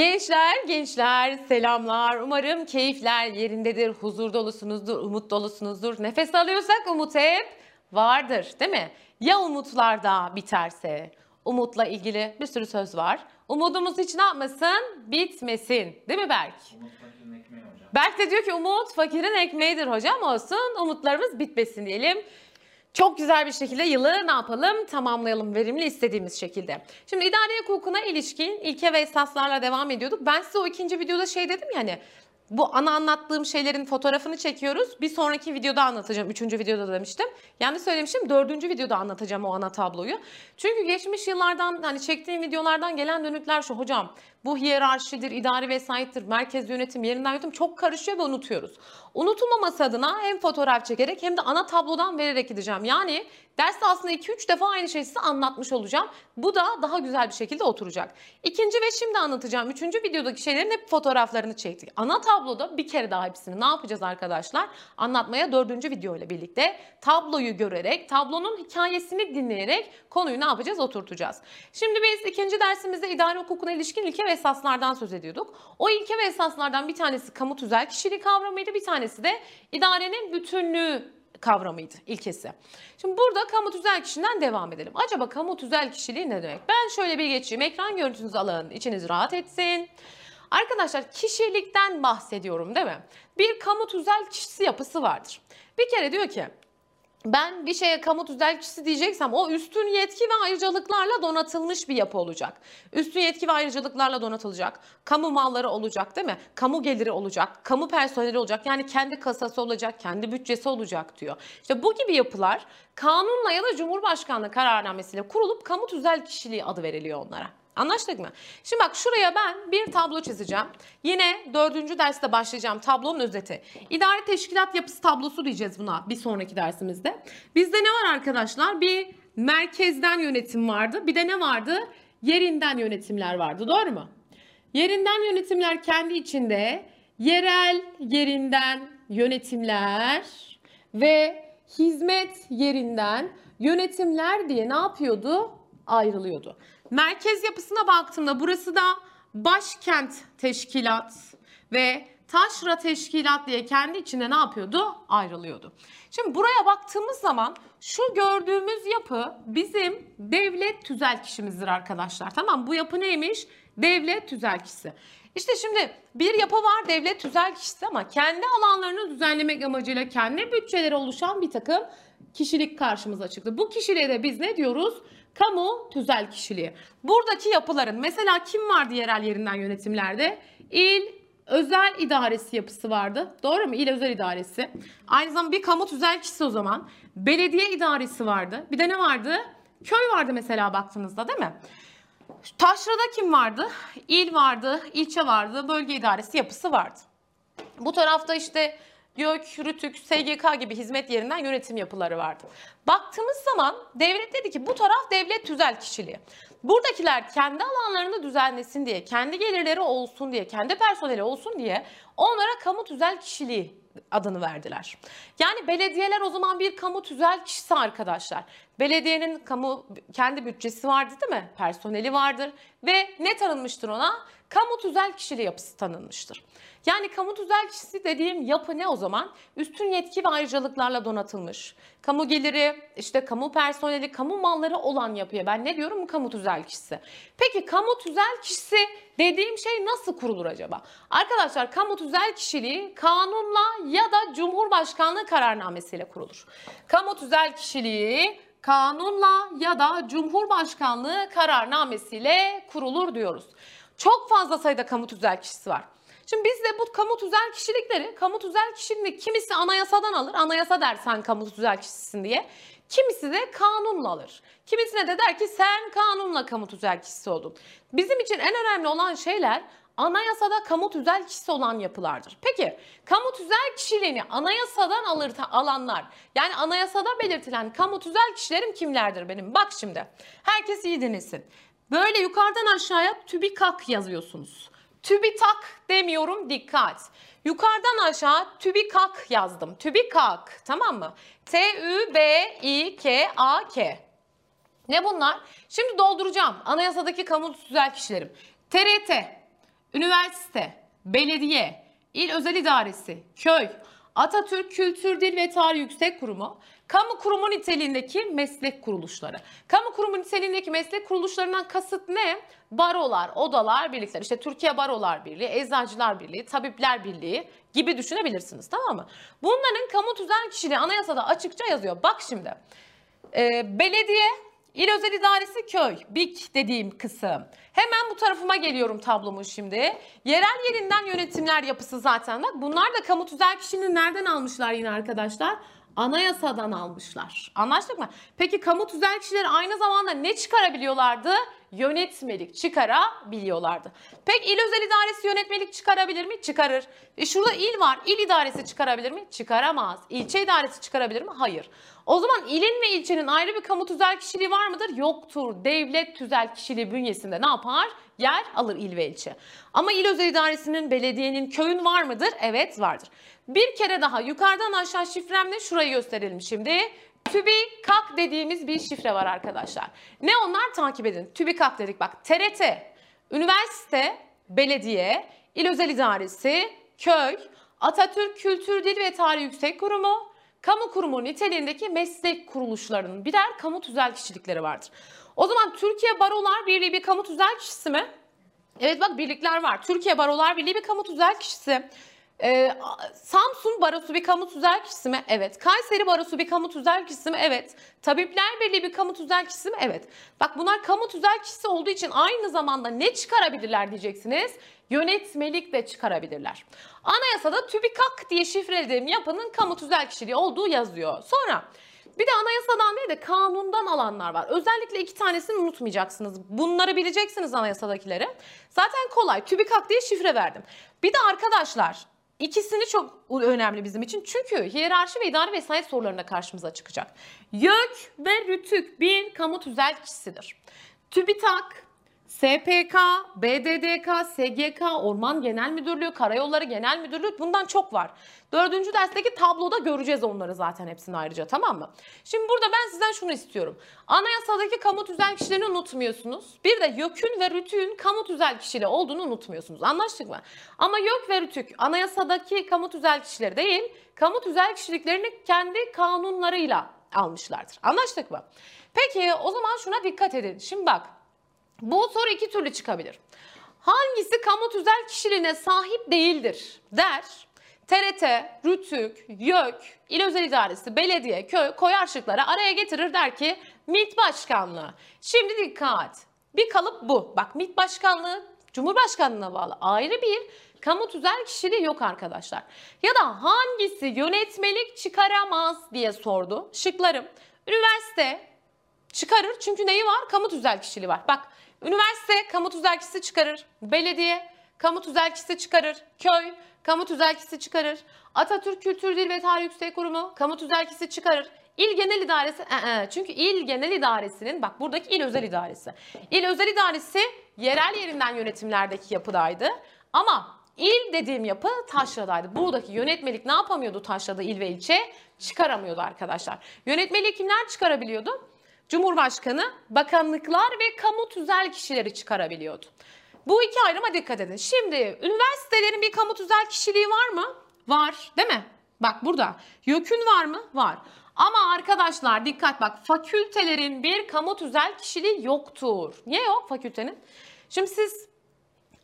Gençler, gençler selamlar. Umarım keyifler yerindedir, huzur dolusunuzdur, umut dolusunuzdur. Nefes alıyorsak umut hep vardır değil mi? Ya umutlarda biterse? Umutla ilgili bir sürü söz var. Umudumuz hiç ne yapmasın? Bitmesin. Değil mi Berk? Umut fakirin ekmeği hocam. Berk de diyor ki umut fakirin ekmeğidir hocam olsun. Umutlarımız bitmesin diyelim. Çok güzel bir şekilde yılı ne yapalım? Tamamlayalım verimli istediğimiz şekilde. Şimdi idare hukukuna ilişkin ilke ve esaslarla devam ediyorduk. Ben size o ikinci videoda şey dedim ya hani bu ana anlattığım şeylerin fotoğrafını çekiyoruz. Bir sonraki videoda anlatacağım. Üçüncü videoda da demiştim. Yanlış söylemişim. Dördüncü videoda anlatacağım o ana tabloyu. Çünkü geçmiş yıllardan hani çektiğim videolardan gelen dönütler şu hocam. Bu hiyerarşidir, idari vesayettir, merkez yönetim, yerinden yönetim çok karışıyor ve unutuyoruz. Unutulmaması adına hem fotoğraf çekerek hem de ana tablodan vererek gideceğim. Yani derste aslında 2-3 defa aynı şeyi size anlatmış olacağım. Bu da daha güzel bir şekilde oturacak. İkinci ve şimdi anlatacağım üçüncü videodaki şeylerin hep fotoğraflarını çektik. Ana tabloda bir kere daha hepsini ne yapacağız arkadaşlar? Anlatmaya dördüncü video ile birlikte tabloyu görerek, tablonun hikayesini dinleyerek konuyu ne yapacağız? Oturtacağız. Şimdi biz ikinci dersimizde idare hukukuna ilişkin ilke ve esaslardan söz ediyorduk. O ilke ve esaslardan bir tanesi kamu tüzel kişiliği kavramıydı, bir tanesi de idarenin bütünlüğü kavramıydı ilkesi. Şimdi burada kamu tüzel kişiden devam edelim. Acaba kamu tüzel kişiliği ne demek? Ben şöyle bir geçeyim. Ekran görüntünüzü alın. içiniz rahat etsin. Arkadaşlar kişilikten bahsediyorum değil mi? Bir kamu tüzel kişisi yapısı vardır. Bir kere diyor ki ben bir şeye kamu tüzelcisi diyeceksem o üstün yetki ve ayrıcalıklarla donatılmış bir yapı olacak. Üstün yetki ve ayrıcalıklarla donatılacak. Kamu malları olacak değil mi? Kamu geliri olacak. Kamu personeli olacak. Yani kendi kasası olacak, kendi bütçesi olacak diyor. İşte bu gibi yapılar kanunla ya da Cumhurbaşkanlığı kararnamesiyle kurulup kamu tüzel kişiliği adı veriliyor onlara. Anlaştık mı? Şimdi bak şuraya ben bir tablo çizeceğim. Yine dördüncü derste başlayacağım tablonun özeti. İdari teşkilat yapısı tablosu diyeceğiz buna bir sonraki dersimizde. Bizde ne var arkadaşlar? Bir merkezden yönetim vardı. Bir de ne vardı? Yerinden yönetimler vardı. Doğru mu? Yerinden yönetimler kendi içinde yerel yerinden yönetimler ve hizmet yerinden yönetimler diye ne yapıyordu? Ayrılıyordu. Merkez yapısına baktığımda burası da başkent teşkilat ve taşra teşkilat diye kendi içinde ne yapıyordu? Ayrılıyordu. Şimdi buraya baktığımız zaman şu gördüğümüz yapı bizim devlet tüzel kişimizdir arkadaşlar. Tamam bu yapı neymiş? Devlet tüzel kişisi. İşte şimdi bir yapı var devlet tüzel kişisi ama kendi alanlarını düzenlemek amacıyla kendi bütçeleri oluşan bir takım kişilik karşımıza çıktı. Bu kişiliğe de biz ne diyoruz? Kamu tüzel kişiliği. Buradaki yapıların mesela kim vardı yerel yerinden yönetimlerde? İl özel idaresi yapısı vardı. Doğru mu? İl özel idaresi. Aynı zamanda bir kamu tüzel kişisi o zaman. Belediye idaresi vardı. Bir de ne vardı? Köy vardı mesela baktığınızda değil mi? Taşra'da kim vardı? İl vardı, ilçe vardı, bölge idaresi yapısı vardı. Bu tarafta işte YÖK, RÜTÜK, SGK gibi hizmet yerinden yönetim yapıları vardı. Baktığımız zaman devlet dedi ki bu taraf devlet tüzel kişiliği. Buradakiler kendi alanlarını düzenlesin diye, kendi gelirleri olsun diye, kendi personeli olsun diye onlara kamu tüzel kişiliği adını verdiler. Yani belediyeler o zaman bir kamu tüzel kişisi arkadaşlar. Belediyenin kamu kendi bütçesi vardı değil mi? Personeli vardır ve ne tanınmıştır ona? Kamu tüzel kişiliği yapısı tanınmıştır. Yani kamu tüzel kişisi dediğim yapı ne o zaman? Üstün yetki ve ayrıcalıklarla donatılmış. Kamu geliri, işte kamu personeli, kamu malları olan yapıya ben ne diyorum? Kamu tüzel kişisi. Peki kamu tüzel kişisi dediğim şey nasıl kurulur acaba? Arkadaşlar kamu tüzel kişiliği kanunla ya da Cumhurbaşkanlığı kararnamesiyle kurulur. Kamu tüzel kişiliği kanunla ya da Cumhurbaşkanlığı kararnamesiyle kurulur diyoruz. Çok fazla sayıda kamu tüzel kişisi var. Şimdi biz de bu kamu tüzel kişilikleri, kamu tüzel kişiliğini kimisi anayasadan alır, anayasa der sen kamu tüzel kişisin diye. Kimisi de kanunla alır. Kimisine de der ki sen kanunla kamu tüzel kişisi oldun. Bizim için en önemli olan şeyler anayasada kamu tüzel kişisi olan yapılardır. Peki kamu tüzel kişiliğini anayasadan alır, alanlar yani anayasada belirtilen kamu tüzel kişilerim kimlerdir benim? Bak şimdi herkes iyi dinlesin. Böyle yukarıdan aşağıya TÜBİKAK yazıyorsunuz. TÜBİTAK demiyorum dikkat. Yukarıdan aşağı TÜBİKAK yazdım. TÜBİKAK tamam mı? T-Ü-B-İ-K-A-K. Ne bunlar? Şimdi dolduracağım. Anayasadaki kamu tüzel kişilerim. TRT, üniversite, belediye, il özel idaresi, köy, Atatürk Kültür Dil ve Tarih Yüksek Kurumu, kamu kurumu niteliğindeki meslek kuruluşları. Kamu kurumu niteliğindeki meslek kuruluşlarından kasıt ne? Barolar, odalar, birlikler. İşte Türkiye Barolar Birliği, Eczacılar Birliği, Tabipler Birliği gibi düşünebilirsiniz tamam mı? Bunların kamu tüzel kişiliği anayasada açıkça yazıyor. Bak şimdi. Ee, belediye, il özel idaresi köy, BİK dediğim kısım. Hemen bu tarafıma geliyorum tablomun şimdi. Yerel yerinden yönetimler yapısı zaten. Bak bunlar da kamu tüzel kişiliğini nereden almışlar yine arkadaşlar? Anayasadan almışlar. Anlaştık mı? Peki kamu tüzel kişileri aynı zamanda ne çıkarabiliyorlardı? Yönetmelik çıkarabiliyorlardı. Peki il özel idaresi yönetmelik çıkarabilir mi? Çıkarır. E şurada il var. İl idaresi çıkarabilir mi? Çıkaramaz. İlçe idaresi çıkarabilir mi? Hayır. O zaman ilin ve ilçenin ayrı bir kamu tüzel kişiliği var mıdır? Yoktur. Devlet tüzel kişiliği bünyesinde ne yapar? Yer alır il ve ilçe. Ama il özel idaresinin, belediyenin, köyün var mıdır? Evet vardır. Bir kere daha yukarıdan aşağı şifremle şurayı gösterelim şimdi. TÜBİKAK dediğimiz bir şifre var arkadaşlar. Ne onlar takip edin. TÜBİKAK dedik bak. TRT, üniversite, belediye, il özel idaresi, köy, Atatürk Kültür Dil ve Tarih Yüksek Kurumu, kamu kurumu niteliğindeki meslek kuruluşlarının birer kamu tüzel kişilikleri vardır. O zaman Türkiye Barolar Birliği bir kamu tüzel kişisi mi? Evet bak birlikler var. Türkiye Barolar Birliği bir kamu tüzel kişisi. Ee, Samsun Barosu bir kamu tüzel kişisi mi? Evet. Kayseri Barosu bir kamu tüzel kişisi mi? Evet. Tabipler Birliği bir kamu tüzel kişisi mi? Evet. Bak bunlar kamu tüzel kişisi olduğu için aynı zamanda ne çıkarabilirler diyeceksiniz? Yönetmelik de çıkarabilirler. Anayasada TÜBİKAK diye şifrelediğim yapının kamu tüzel kişiliği olduğu yazıyor. Sonra bir de anayasadan değil de kanundan alanlar var. Özellikle iki tanesini unutmayacaksınız. Bunları bileceksiniz anayasadakileri. Zaten kolay. TÜBİKAK diye şifre verdim. Bir de arkadaşlar İkisini çok önemli bizim için. Çünkü hiyerarşi ve idari vesayet sorularında karşımıza çıkacak. YÖK ve RÜTÜK bir kamu tüzel kişisidir. TÜBİTAK, SPK, BDDK, SGK, Orman Genel Müdürlüğü, Karayolları Genel Müdürlüğü bundan çok var. Dördüncü dersteki tabloda göreceğiz onları zaten hepsini ayrıca tamam mı? Şimdi burada ben sizden şunu istiyorum. Anayasadaki kamu tüzel kişilerini unutmuyorsunuz. Bir de YÖK'ün ve RÜTÜK'ün kamu tüzel kişiliği olduğunu unutmuyorsunuz. Anlaştık mı? Ama YÖK ve RÜTÜK anayasadaki kamu tüzel kişileri değil, kamu tüzel kişiliklerini kendi kanunlarıyla almışlardır. Anlaştık mı? Peki o zaman şuna dikkat edin. Şimdi bak bu soru iki türlü çıkabilir. Hangisi kamu tüzel kişiliğine sahip değildir der. TRT, RÜTÜK, YÖK, İl Özel İdaresi, Belediye, Köy koyar şıkları araya getirir der ki MİT Başkanlığı. Şimdi dikkat. Bir kalıp bu. Bak MİT Başkanlığı Cumhurbaşkanlığına bağlı ayrı bir kamu tüzel kişiliği yok arkadaşlar. Ya da hangisi yönetmelik çıkaramaz diye sordu. Şıklarım. Üniversite çıkarır çünkü neyi var? Kamu tüzel kişiliği var. Bak Üniversite kamu tüzelkisi çıkarır. Belediye kamu tüzelkisi çıkarır. Köy kamu tüzelkisi çıkarır. Atatürk Kültür Dil ve Tarih Yüksek Kurumu kamu tüzelkisi çıkarır. İl Genel İdaresi, ee, çünkü İl Genel İdaresi'nin, bak buradaki İl Özel İdaresi. İl Özel İdaresi yerel yerinden yönetimlerdeki yapıdaydı. Ama il dediğim yapı taşradaydı. Buradaki yönetmelik ne yapamıyordu taşrada il ve ilçe? Çıkaramıyordu arkadaşlar. Yönetmeliği kimler çıkarabiliyordu? Cumhurbaşkanı, bakanlıklar ve kamu tüzel kişileri çıkarabiliyordu. Bu iki ayrıma dikkat edin. Şimdi üniversitelerin bir kamu tüzel kişiliği var mı? Var değil mi? Bak burada. YÖK'ün var mı? Var. Ama arkadaşlar dikkat bak fakültelerin bir kamu tüzel kişiliği yoktur. Niye yok fakültenin? Şimdi siz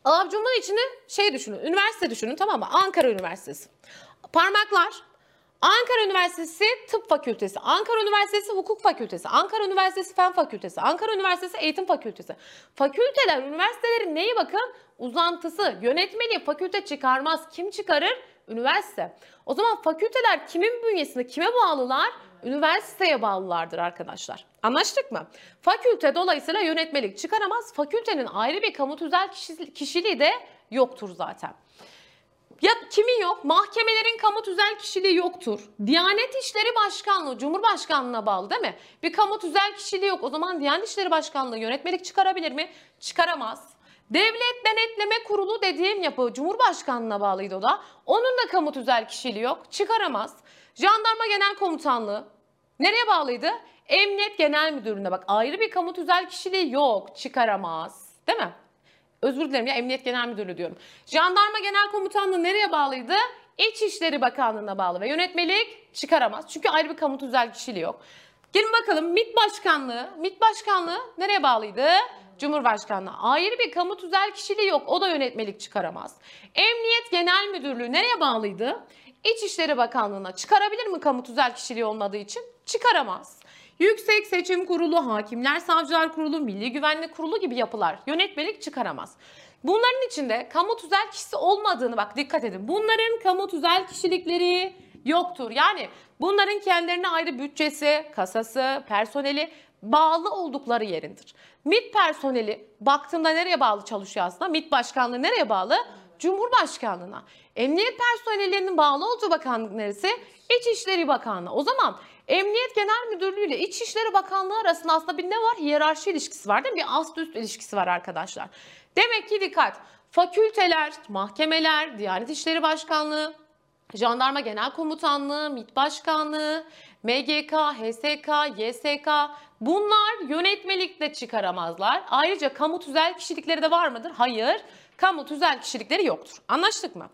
avcumun içini şey düşünün, üniversite düşünün tamam mı? Ankara Üniversitesi. Parmaklar Ankara Üniversitesi Tıp Fakültesi, Ankara Üniversitesi Hukuk Fakültesi, Ankara Üniversitesi Fen Fakültesi, Ankara Üniversitesi Eğitim Fakültesi. Fakülteler, üniversitelerin neyi bakın? Uzantısı, yönetmeliği fakülte çıkarmaz. Kim çıkarır? Üniversite. O zaman fakülteler kimin bünyesinde, kime bağlılar? Üniversiteye bağlılardır arkadaşlar. Anlaştık mı? Fakülte dolayısıyla yönetmelik çıkaramaz. Fakültenin ayrı bir kamu tüzel kişiliği de yoktur zaten. Ya kimin yok? Mahkemelerin kamu tüzel kişiliği yoktur. Diyanet İşleri Başkanlığı Cumhurbaşkanlığına bağlı değil mi? Bir kamu tüzel kişiliği yok. O zaman Diyanet İşleri Başkanlığı yönetmelik çıkarabilir mi? Çıkaramaz. Devlet Denetleme Kurulu dediğim yapı Cumhurbaşkanlığına bağlıydı o da. Onun da kamu tüzel kişiliği yok. Çıkaramaz. Jandarma Genel Komutanlığı nereye bağlıydı? Emniyet Genel Müdürlüğüne bak ayrı bir kamu tüzel kişiliği yok. Çıkaramaz. Değil mi? Özür dilerim ya Emniyet Genel Müdürlüğü diyorum. Jandarma Genel Komutanlığı nereye bağlıydı? İçişleri Bakanlığı'na bağlı ve yönetmelik çıkaramaz. Çünkü ayrı bir kamu tüzel kişiliği yok. Gelin bakalım MİT Başkanlığı, MİT Başkanlığı nereye bağlıydı? Cumhurbaşkanlığı. Ayrı bir kamu tüzel kişiliği yok. O da yönetmelik çıkaramaz. Emniyet Genel Müdürlüğü nereye bağlıydı? İçişleri Bakanlığı'na çıkarabilir mi kamu tüzel kişiliği olmadığı için? Çıkaramaz. Yüksek Seçim Kurulu, Hakimler Savcılar Kurulu, Milli Güvenlik Kurulu gibi yapılar yönetmelik çıkaramaz. Bunların içinde kamu tüzel kişisi olmadığını bak dikkat edin. Bunların kamu tüzel kişilikleri yoktur. Yani bunların kendilerine ayrı bütçesi, kasası, personeli bağlı oldukları yerindir. MİT personeli baktığımda nereye bağlı çalışıyor aslında? MİT başkanlığı nereye bağlı? Cumhurbaşkanlığına. Emniyet personellerinin bağlı olduğu bakanlık neresi? İçişleri Bakanlığı. O zaman Emniyet Genel Müdürlüğü ile İçişleri Bakanlığı arasında aslında bir ne var? Hiyerarşi ilişkisi var değil mi? Bir ast üst ilişkisi var arkadaşlar. Demek ki dikkat. Fakülteler, mahkemeler, Diyanet İşleri Başkanlığı, Jandarma Genel Komutanlığı, MİT Başkanlığı, MGK, HSK, YSK bunlar yönetmelikle çıkaramazlar. Ayrıca kamu tüzel kişilikleri de var mıdır? Hayır. Kamu tüzel kişilikleri yoktur. Anlaştık mı?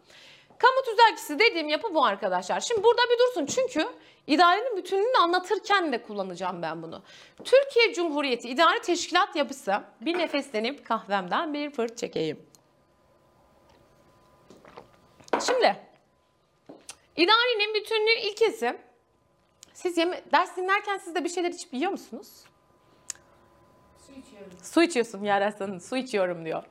Kamu tüzel kişisi dediğim yapı bu arkadaşlar. Şimdi burada bir dursun çünkü idarenin bütününü anlatırken de kullanacağım ben bunu. Türkiye Cumhuriyeti İdare Teşkilat Yapısı bir nefeslenip kahvemden bir fırt çekeyim. Şimdi idarenin bütünlüğü ilkesi siz yeme ders dinlerken siz de bir şeyler içip yiyor musunuz? Su içiyorum. Su içiyorsun Yaren Hanım, su içiyorum diyor.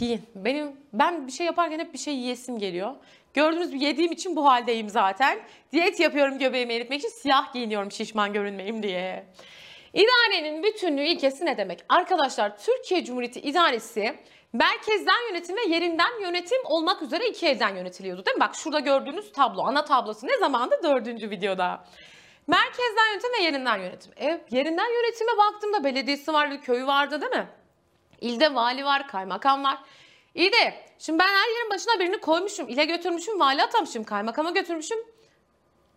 Yiyin. Benim ben bir şey yaparken hep bir şey yiyesim geliyor. Gördüğünüz gibi yediğim için bu haldeyim zaten. Diyet yapıyorum göbeğimi eritmek için siyah giyiniyorum şişman görünmeyeyim diye. İdarenin bütünlüğü ilkesi ne demek? Arkadaşlar Türkiye Cumhuriyeti İdaresi merkezden yönetim ve yerinden yönetim olmak üzere iki elden yönetiliyordu değil mi? Bak şurada gördüğünüz tablo, ana tablosu ne zamandı? Dördüncü videoda. Merkezden yönetim ve yerinden yönetim. E, yerinden yönetime baktığımda belediyesi vardı, köyü vardı değil mi? İlde vali var, kaymakam var. İyi de şimdi ben her yerin başına birini koymuşum. ile götürmüşüm, vali atamışım, kaymakama götürmüşüm.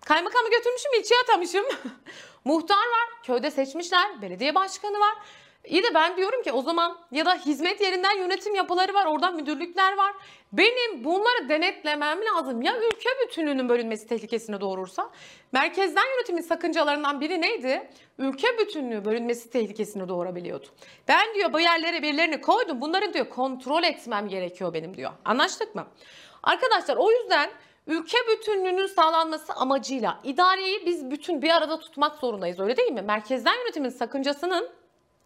Kaymakamı götürmüşüm, ilçeye atamışım. Muhtar var, köyde seçmişler, belediye başkanı var. İyi de ben diyorum ki o zaman ya da hizmet yerinden yönetim yapıları var, oradan müdürlükler var. Benim bunları denetlemem lazım. Ya ülke bütünlüğünün bölünmesi tehlikesine doğurursa? Merkezden yönetimin sakıncalarından biri neydi? Ülke bütünlüğü bölünmesi tehlikesini doğurabiliyordu. Ben diyor bu yerlere birilerini koydum. Bunları diyor kontrol etmem gerekiyor benim diyor. Anlaştık mı? Arkadaşlar o yüzden ülke bütünlüğünün sağlanması amacıyla idareyi biz bütün bir arada tutmak zorundayız öyle değil mi? Merkezden yönetimin sakıncasının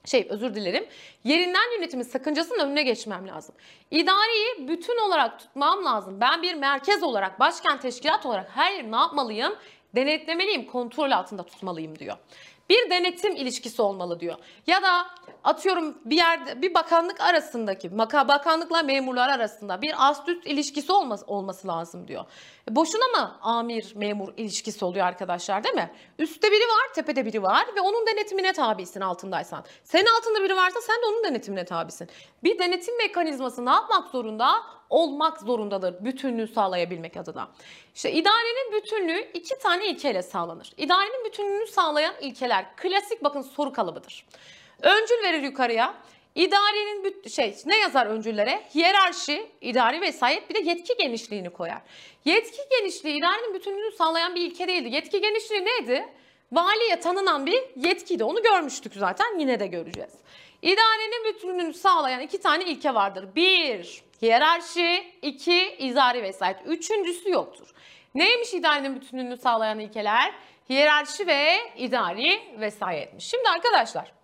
şey özür dilerim. Yerinden yönetimin sakıncasının önüne geçmem lazım. İdareyi bütün olarak tutmam lazım. Ben bir merkez olarak, başkent teşkilat olarak her yeri ne yapmalıyım? Denetlemeliyim, kontrol altında tutmalıyım diyor. Bir denetim ilişkisi olmalı diyor. Ya da atıyorum bir yerde bir bakanlık arasındaki bakanlıkla memurlar arasında bir ast üst ilişkisi olması, olması lazım diyor. E boşuna mı amir memur ilişkisi oluyor arkadaşlar değil mi? Üstte biri var, tepede biri var ve onun denetimine tabisin altındaysan. Senin altında biri varsa sen de onun denetimine tabisin. Bir denetim mekanizması ne yapmak zorunda? Olmak zorundadır bütünlüğü sağlayabilmek adına. İşte idarenin bütünlüğü iki tane ilkeyle sağlanır. İdarenin bütünlüğünü sağlayan ilkeler klasik bakın soru kalıbıdır. Öncül verir yukarıya. İdarenin şey ne yazar öncüllere? Hiyerarşi, idari vesayet bir de yetki genişliğini koyar. Yetki genişliği idarenin bütünlüğünü sağlayan bir ilke değildi. Yetki genişliği neydi? Valiye tanınan bir yetkiydi. Onu görmüştük zaten yine de göreceğiz. İdarenin bütünlüğünü sağlayan iki tane ilke vardır. Bir, hiyerarşi, iki, idari vesayet. Üçüncüsü yoktur. Neymiş idarenin bütünlüğünü sağlayan ilkeler? Hiyerarşi ve idari vesayetmiş. Şimdi arkadaşlar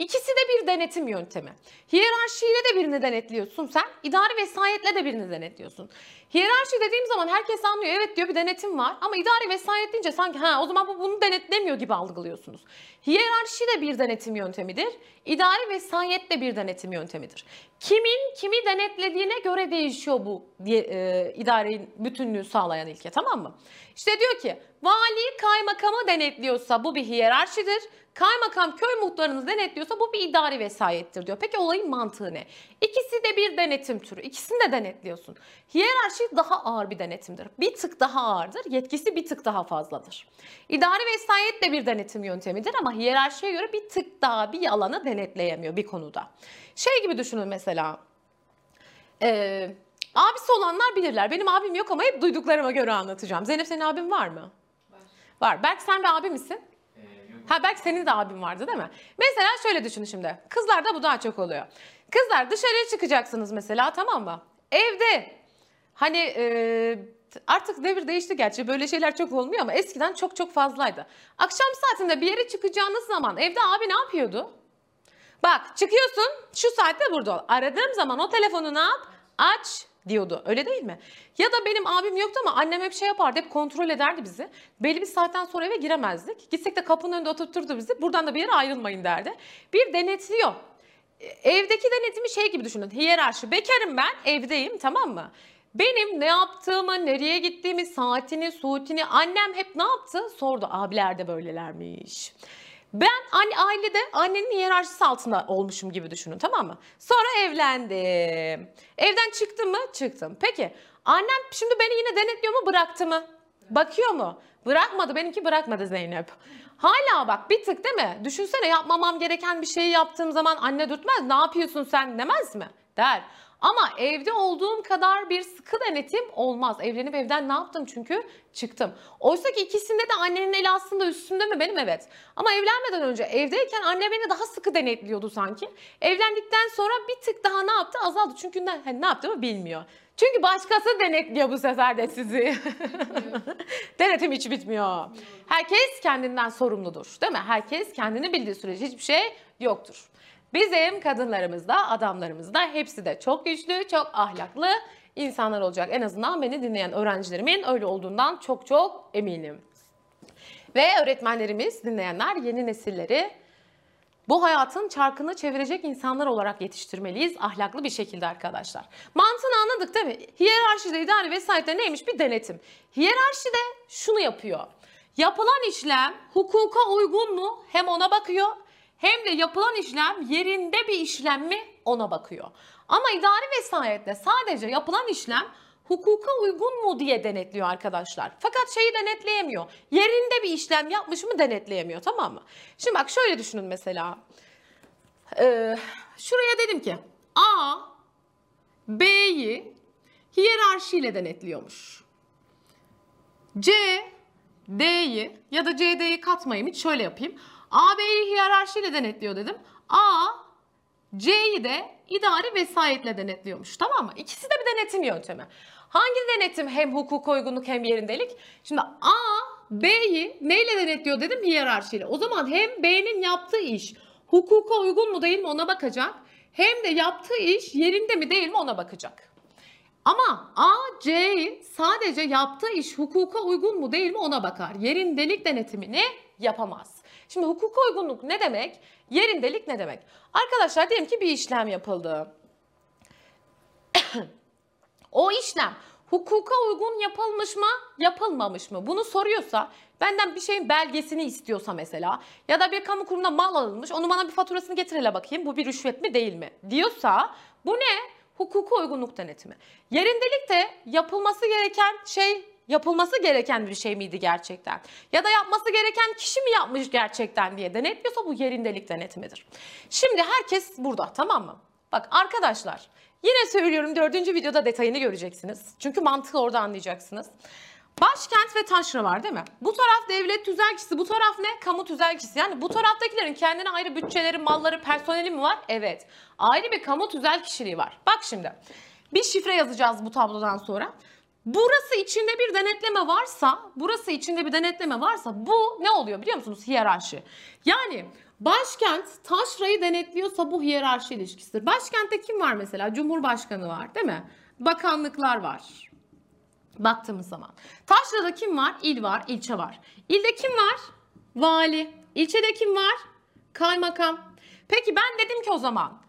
İkisi de bir denetim yöntemi. Hiyerarşiyle de birini denetliyorsun sen, idari vesayetle de birini denetliyorsun. Hiyerarşi dediğim zaman herkes anlıyor, evet diyor bir denetim var ama idari vesayet deyince sanki ha o zaman bu bunu denetlemiyor gibi algılıyorsunuz. Hiyerarşi de bir denetim yöntemidir, idari vesayet de bir denetim yöntemidir. Kimin kimi denetlediğine göre değişiyor bu diye, e, idarenin bütünlüğü sağlayan ilke tamam mı? İşte diyor ki vali kaymakamı denetliyorsa bu bir hiyerarşidir. Kaymakam köy muhtarınızı denetliyorsa bu bir idari vesayettir diyor. Peki olayın mantığı ne? İkisi de bir denetim türü. İkisini de denetliyorsun. Hiyerarşi daha ağır bir denetimdir. Bir tık daha ağırdır. Yetkisi bir tık daha fazladır. İdari vesayet de bir denetim yöntemidir ama hiyerarşiye göre bir tık daha bir alanı denetleyemiyor bir konuda. Şey gibi düşünün mesela. Ee, abisi olanlar bilirler. Benim abim yok ama hep duyduklarıma göre anlatacağım. Zeynep senin abin var mı? Var. Berk sen bir abi misin? Ha belki senin de abin vardı değil mi? Mesela şöyle düşün şimdi. Kızlarda bu daha çok oluyor. Kızlar dışarıya çıkacaksınız mesela tamam mı? Evde hani e, artık devir değişti gerçi böyle şeyler çok olmuyor ama eskiden çok çok fazlaydı. Akşam saatinde bir yere çıkacağınız zaman evde abi ne yapıyordu? Bak çıkıyorsun şu saatte burada ol. Aradığım zaman o telefonu ne yap? Aç diyordu. Öyle değil mi? Ya da benim abim yoktu ama annem hep şey yapardı. Hep kontrol ederdi bizi. Belli bir saatten sonra eve giremezdik. Gitsek de kapının önünde oturturdu bizi. Buradan da bir yere ayrılmayın derdi. Bir denetliyor. Evdeki denetimi şey gibi düşünün. Hiyerarşi. Bekarım ben. Evdeyim tamam mı? Benim ne yaptığımı, nereye gittiğimi, saatini, suutini annem hep ne yaptı? Sordu. Abiler de böylelermiş. Ben anne, ailede annenin hiyerarşisi altında olmuşum gibi düşünün tamam mı? Sonra evlendim. Evden çıktım mı? Çıktım. Peki annem şimdi beni yine denetliyor mu bıraktı mı? Bakıyor mu? Bırakmadı benimki bırakmadı Zeynep. Hala bak bir tık değil mi? Düşünsene yapmamam gereken bir şeyi yaptığım zaman anne dürtmez. Ne yapıyorsun sen demez mi? Der. Ama evde olduğum kadar bir sıkı denetim olmaz. Evlenip evden ne yaptım çünkü çıktım. Oysa ki ikisinde de annenin eli aslında üstünde mi benim evet. Ama evlenmeden önce evdeyken anne beni daha sıkı denetliyordu sanki. Evlendikten sonra bir tık daha ne yaptı azaldı. Çünkü ne, hani ne yaptığımı bilmiyor. Çünkü başkası denetliyor bu sefer de sizi. Denetim hiç bitmiyor. Herkes kendinden sorumludur değil mi? Herkes kendini bildiği sürece hiçbir şey yoktur. Bizim kadınlarımız da adamlarımız da hepsi de çok güçlü, çok ahlaklı insanlar olacak. En azından beni dinleyen öğrencilerimin öyle olduğundan çok çok eminim. Ve öğretmenlerimiz, dinleyenler yeni nesilleri bu hayatın çarkını çevirecek insanlar olarak yetiştirmeliyiz ahlaklı bir şekilde arkadaşlar. Mantığını anladık değil mi? Hiyerarşide, idare vesaire neymiş? Bir denetim. Hiyerarşide şunu yapıyor. Yapılan işlem hukuka uygun mu? Hem ona bakıyor hem de yapılan işlem yerinde bir işlem mi? Ona bakıyor. Ama idari vesayette sadece yapılan işlem hukuka uygun mu diye denetliyor arkadaşlar. Fakat şeyi denetleyemiyor. Yerinde bir işlem yapmış mı denetleyemiyor tamam mı? Şimdi bak şöyle düşünün mesela. Ee, şuraya dedim ki A B'yi hiyerarşiyle denetliyormuş. C D'yi ya da C D'yi katmayayım hiç şöyle yapayım. A B'yi hiyerarşiyle denetliyor dedim. A C'yi de idari vesayetle denetliyormuş tamam mı? İkisi de bir denetim yöntemi. Hangi denetim hem hukuk uygunluk hem yerindelik? Şimdi A B'yi neyle denetliyor dedim hiyerarşiyle. O zaman hem B'nin yaptığı iş hukuka uygun mu değil mi ona bakacak. Hem de yaptığı iş yerinde mi değil mi ona bakacak. Ama A, C'yi sadece yaptığı iş hukuka uygun mu değil mi ona bakar. Yerindelik denetimini yapamaz. Şimdi hukuka uygunluk ne demek? Yerindelik ne demek? Arkadaşlar diyelim ki bir işlem yapıldı. o işlem hukuka uygun yapılmış mı, yapılmamış mı? Bunu soruyorsa, benden bir şeyin belgesini istiyorsa mesela ya da bir kamu kurumunda mal alınmış, onu bana bir faturasını getir hele bakayım. Bu bir rüşvet mi değil mi? diyorsa bu ne? Hukuka uygunluk denetimi. Yerindelik de yapılması gereken şey yapılması gereken bir şey miydi gerçekten? Ya da yapması gereken kişi mi yapmış gerçekten diye denetliyorsa bu yerindelik denetimidir. Şimdi herkes burada tamam mı? Bak arkadaşlar yine söylüyorum dördüncü videoda detayını göreceksiniz. Çünkü mantığı orada anlayacaksınız. Başkent ve taşra var değil mi? Bu taraf devlet tüzelkisi, bu taraf ne? Kamu tüzelkisi. Yani bu taraftakilerin kendine ayrı bütçeleri, malları, personeli mi var? Evet. Ayrı bir kamu tüzel kişiliği var. Bak şimdi. Bir şifre yazacağız bu tablodan sonra. Burası içinde bir denetleme varsa, burası içinde bir denetleme varsa bu ne oluyor biliyor musunuz? Hiyerarşi. Yani başkent taşrayı denetliyorsa bu hiyerarşi ilişkisidir. Başkentte kim var mesela? Cumhurbaşkanı var değil mi? Bakanlıklar var baktığımız zaman. Taşra'da kim var? İl var, ilçe var. İlde kim var? Vali. İlçede kim var? Kaymakam. Peki ben dedim ki o zaman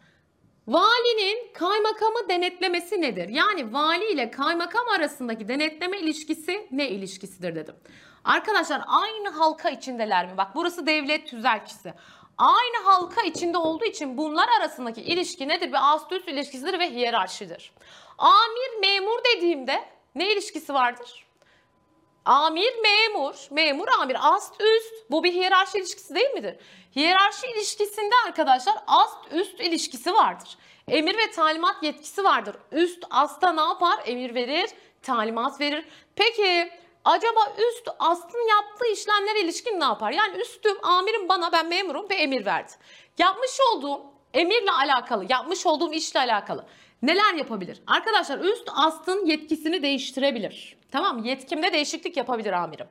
valinin kaymakamı denetlemesi nedir? Yani vali ile kaymakam arasındaki denetleme ilişkisi ne ilişkisidir dedim. Arkadaşlar aynı halka içindeler mi? Bak burası devlet tüzelkisi. Aynı halka içinde olduğu için bunlar arasındaki ilişki nedir? Bir ast üst ilişkisidir ve hiyerarşidir. Amir memur dediğimde ne ilişkisi vardır? Amir memur, memur amir, ast üst. Bu bir hiyerarşi ilişkisi değil midir? Hiyerarşi ilişkisinde arkadaşlar ast üst ilişkisi vardır. Emir ve talimat yetkisi vardır. Üst asta ne yapar? Emir verir, talimat verir. Peki acaba üst astın yaptığı işlemlere ilişkin ne yapar? Yani üstüm, amirim bana, ben memurum ve emir verdi. Yapmış olduğum emirle alakalı, yapmış olduğum işle alakalı neler yapabilir? Arkadaşlar üst astın yetkisini değiştirebilir. Tamam? Yetkimde değişiklik yapabilir amirim.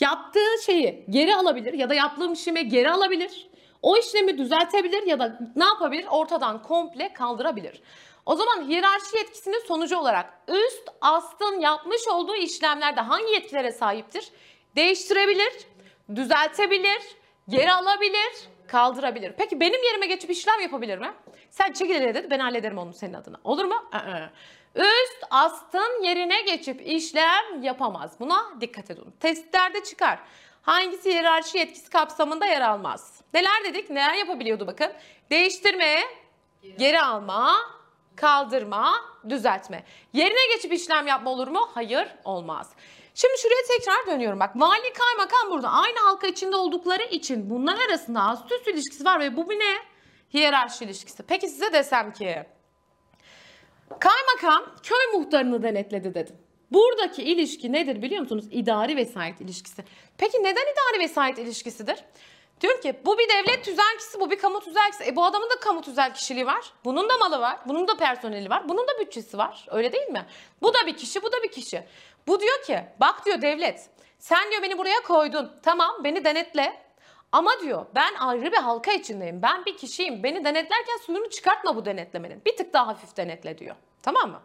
Yaptığı şeyi geri alabilir ya da yaptığım işlemi geri alabilir. O işlemi düzeltebilir ya da ne yapabilir? Ortadan komple kaldırabilir. O zaman hiyerarşi yetkisinin sonucu olarak üst astın yapmış olduğu işlemlerde hangi yetkilere sahiptir? Değiştirebilir, düzeltebilir, geri alabilir, kaldırabilir. Peki benim yerime geçip işlem yapabilir mi? Sen çekil dedi ben hallederim onu senin adına. Olur mu? Aa. Üst astın yerine geçip işlem yapamaz. Buna dikkat edin. Testlerde çıkar. Hangisi hiyerarşi yetkisi kapsamında yer almaz? Neler dedik? Neler yapabiliyordu bakın? Değiştirme, geri alma, kaldırma, düzeltme. Yerine geçip işlem yapma olur mu? Hayır, olmaz. Şimdi şuraya tekrar dönüyorum bak. Vali kaymakam burada aynı halka içinde oldukları için bunlar arasında ast üst ilişkisi var ve bu bir ne? Hiyerarşi ilişkisi. Peki size desem ki kaymakam köy muhtarını denetledi dedim. Buradaki ilişki nedir biliyor musunuz? İdari vesayet ilişkisi. Peki neden idari vesayet ilişkisidir? Diyor ki bu bir devlet tüzelkisi, bu bir kamu tüzelkisi. E bu adamın da kamu tüzel kişiliği var. Bunun da malı var, bunun da personeli var, bunun da bütçesi var. Öyle değil mi? Bu da bir kişi, bu da bir kişi. Bu diyor ki bak diyor devlet sen diyor beni buraya koydun. Tamam beni denetle. Ama diyor ben ayrı bir halka içindeyim. Ben bir kişiyim. Beni denetlerken suyunu çıkartma bu denetlemenin. Bir tık daha hafif denetle diyor. Tamam mı?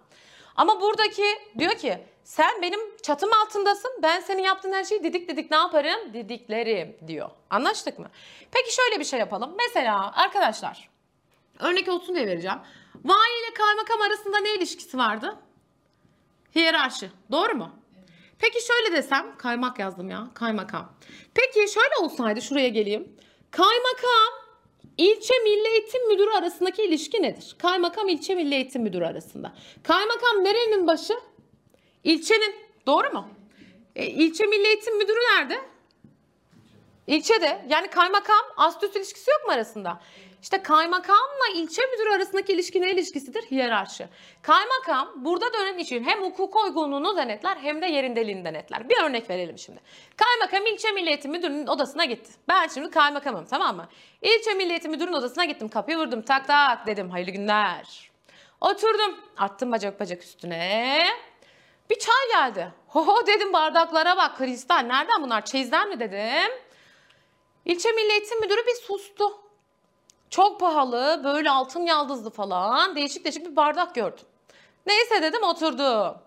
Ama buradaki diyor ki sen benim çatım altındasın. Ben senin yaptığın her şeyi didik didik ne yaparım? Didiklerim diyor. Anlaştık mı? Peki şöyle bir şey yapalım. Mesela arkadaşlar örnek olsun diye vereceğim. Vali ile kaymakam arasında ne ilişkisi vardı? Hiyerarşi. Doğru mu? Peki şöyle desem, kaymak yazdım ya, kaymakam. Peki şöyle olsaydı şuraya geleyim. Kaymakam ilçe milli eğitim müdürü arasındaki ilişki nedir? Kaymakam ilçe milli eğitim müdürü arasında. Kaymakam nerenin başı? İlçenin. Doğru mu? E, ilçe milli eğitim müdürü nerede? İlçede. Yani kaymakam ast ilişkisi yok mu arasında? İşte kaymakamla ilçe müdürü arasındaki ilişki ne ilişkisidir? Hiyerarşi. Kaymakam burada dönen için hem hukuk uygunluğunu denetler hem de yerindeliğini denetler. Bir örnek verelim şimdi. Kaymakam ilçe milli eğitim müdürünün odasına gitti. Ben şimdi kaymakamım tamam mı? İlçe milli eğitim müdürünün odasına gittim. Kapıyı vurdum tak tak dedim hayırlı günler. Oturdum attım bacak bacak üstüne. Bir çay geldi. Ho dedim bardaklara bak kristal nereden bunlar çeyizden mi dedim. İlçe Milli Eğitim Müdürü bir sustu. Çok pahalı, böyle altın yaldızlı falan değişik değişik bir bardak gördüm. Neyse dedim oturdu.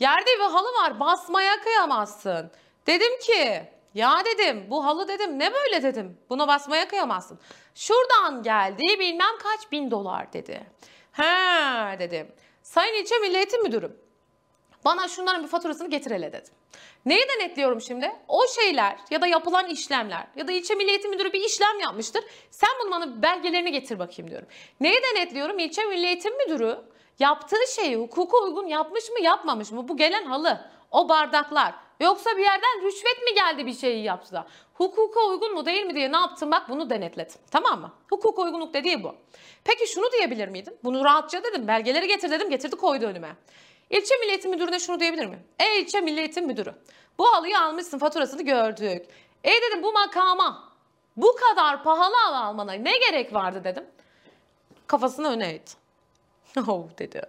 Yerde bir halı var basmaya kıyamazsın. Dedim ki ya dedim bu halı dedim ne böyle dedim buna basmaya kıyamazsın. Şuradan geldi bilmem kaç bin dolar dedi. He dedim. Sayın İlçe Milli Eğitim Müdürüm bana şunların bir faturasını getir hele dedim. Neyi denetliyorum şimdi? O şeyler ya da yapılan işlemler ya da ilçe milli müdürü bir işlem yapmıştır. Sen bunun bana belgelerini getir bakayım diyorum. Neyi denetliyorum? İlçe milli müdürü yaptığı şeyi hukuka uygun yapmış mı yapmamış mı? Bu gelen halı, o bardaklar. Yoksa bir yerden rüşvet mi geldi bir şeyi yaptı? Hukuka uygun mu değil mi diye ne yaptım bak bunu denetledim. Tamam mı? Hukuka uygunluk dediği bu. Peki şunu diyebilir miydim? Bunu rahatça dedim. Belgeleri getir dedim. Getirdi koydu önüme. İlçe Milli Eğitim Müdürü'ne şunu diyebilir miyim? Ey ilçe Milli Eğitim Müdürü bu halıyı almışsın faturasını gördük. Ey dedim bu makama bu kadar pahalı halı almana ne gerek vardı dedim. Kafasını öne eğdi. Oh dedi.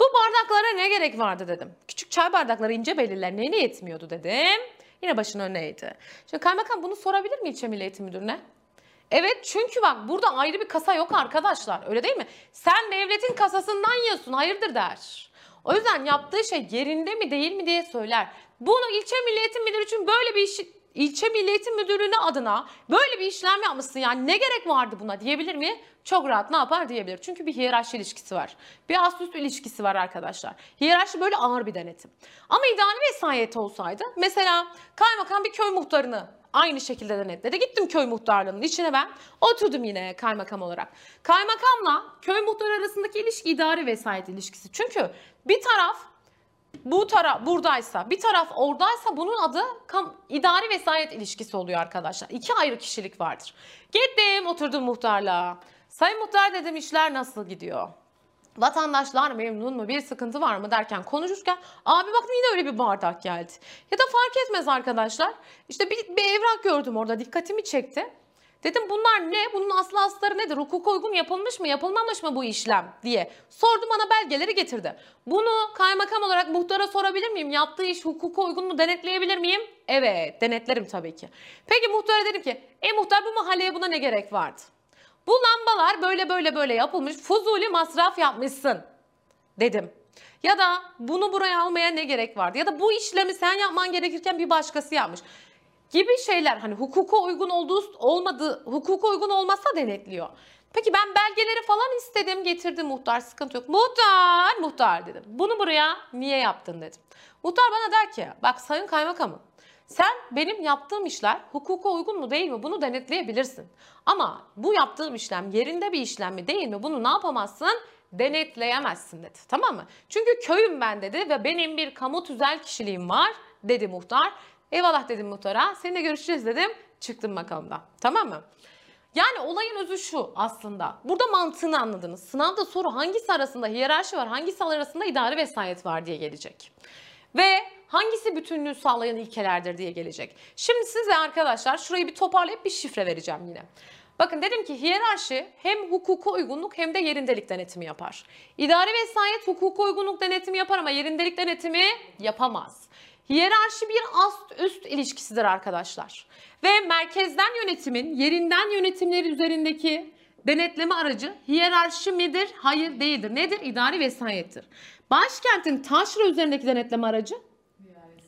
Bu bardaklara ne gerek vardı dedim. Küçük çay bardakları ince belirler neyine yetmiyordu dedim. Yine başını öne eğdi. Şimdi kaymakam bunu sorabilir mi ilçe Milli Eğitim Müdürü'ne? Evet çünkü bak burada ayrı bir kasa yok arkadaşlar öyle değil mi? Sen devletin kasasından yiyorsun hayırdır der. O yüzden yaptığı şey yerinde mi değil mi diye söyler. Bunu ilçe milli eğitim müdürü için böyle bir iş ilçe milli eğitim müdürlüğüne adına böyle bir işlem yapmışsın yani ne gerek vardı buna diyebilir mi? Çok rahat ne yapar diyebilir. Çünkü bir hiyerarşi ilişkisi var. Bir ast üst ilişkisi var arkadaşlar. Hiyerarşi böyle ağır bir denetim. Ama idari vesayet olsaydı mesela kaymakam bir köy muhtarını Aynı şekilde denetledi. Gittim köy muhtarlığının içine ben. Oturdum yine kaymakam olarak. Kaymakamla köy muhtarı arasındaki ilişki idari vesayet ilişkisi. Çünkü bir taraf bu taraf buradaysa, bir taraf oradaysa bunun adı idari vesayet ilişkisi oluyor arkadaşlar. İki ayrı kişilik vardır. Gittim oturdum muhtarla. Sayın muhtar dedim işler nasıl gidiyor? Vatandaşlar memnun mu? Bir sıkıntı var mı derken konuşurken abi bak yine öyle bir bardak geldi. Ya da fark etmez arkadaşlar. İşte bir, bir evrak gördüm orada dikkatimi çekti. Dedim bunlar ne? Bunun aslı asları nedir? Hukuka uygun yapılmış mı, yapılmamış mı bu işlem diye sordum bana belgeleri getirdi. Bunu kaymakam olarak muhtara sorabilir miyim? Yaptığı iş hukuka uygun mu denetleyebilir miyim? Evet, denetlerim tabii ki. Peki muhtara dedim ki, e muhtar bu mahalleye buna ne gerek vardı? Bu lambalar böyle böyle böyle yapılmış, fuzuli masraf yapmışsın dedim. Ya da bunu buraya almaya ne gerek vardı? Ya da bu işlemi sen yapman gerekirken bir başkası yapmış gibi şeyler hani hukuka uygun olduğu olmadığı hukuka uygun olmazsa denetliyor. Peki ben belgeleri falan istedim getirdi muhtar sıkıntı yok. Muhtar muhtar dedim. Bunu buraya niye yaptın dedim. Muhtar bana der ki bak sayın kaymakamım sen benim yaptığım işler hukuka uygun mu değil mi bunu denetleyebilirsin. Ama bu yaptığım işlem yerinde bir işlem mi değil mi bunu ne yapamazsın? Denetleyemezsin dedi. Tamam mı? Çünkü köyüm ben dedi ve benim bir kamu tüzel kişiliğim var dedi muhtar. Eyvallah dedim muhtara. Seninle görüşeceğiz dedim. Çıktım makamda. Tamam mı? Yani olayın özü şu aslında. Burada mantığını anladınız. Sınavda soru hangisi arasında hiyerarşi var, hangisi arasında idari vesayet var diye gelecek. Ve hangisi bütünlüğü sağlayan ilkelerdir diye gelecek. Şimdi size arkadaşlar şurayı bir toparlayıp bir şifre vereceğim yine. Bakın dedim ki hiyerarşi hem hukuka uygunluk hem de yerindelik denetimi yapar. İdari vesayet hukuka uygunluk denetimi yapar ama yerindelik denetimi yapamaz. Hiyerarşi bir ast üst ilişkisidir arkadaşlar. Ve merkezden yönetimin yerinden yönetimleri üzerindeki denetleme aracı hiyerarşi midir? Hayır değildir. Nedir? İdari vesayettir. Başkentin taşra üzerindeki denetleme aracı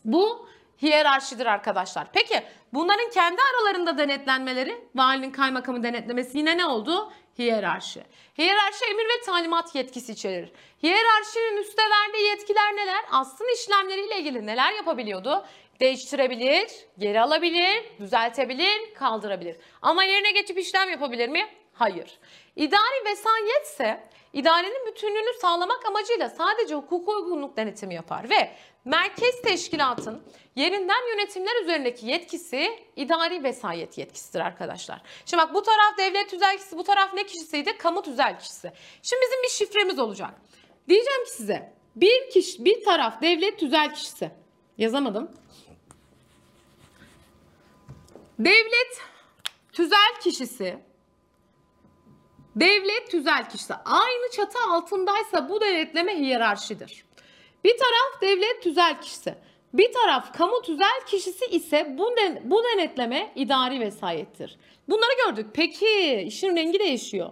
bu hiyerarşidir arkadaşlar. Peki bunların kendi aralarında denetlenmeleri, valinin kaymakamı denetlemesi yine ne oldu? Hiyerarşi. Hiyerarşi emir ve talimat yetkisi içerir. Hiyerarşinin üstte verdiği yetkiler neler? Aslın işlemleriyle ilgili neler yapabiliyordu? Değiştirebilir, geri alabilir, düzeltebilir, kaldırabilir. Ama yerine geçip işlem yapabilir mi? Hayır. İdari vesayet ise idarenin bütünlüğünü sağlamak amacıyla sadece hukuka uygunluk denetimi yapar ve merkez teşkilatın yerinden yönetimler üzerindeki yetkisi idari vesayet yetkisidir arkadaşlar. Şimdi bak bu taraf devlet tüzel bu taraf ne kişisiydi? Kamu tüzel kişisi. Şimdi bizim bir şifremiz olacak. Diyeceğim ki size bir kişi bir taraf devlet tüzel kişisi. Yazamadım. Devlet tüzel kişisi Devlet tüzel kişisi aynı çatı altındaysa bu denetleme hiyerarşidir. Bir taraf devlet tüzel kişisi, bir taraf kamu tüzel kişisi ise bu, den bu denetleme idari vesayettir. Bunları gördük. Peki işin rengi değişiyor.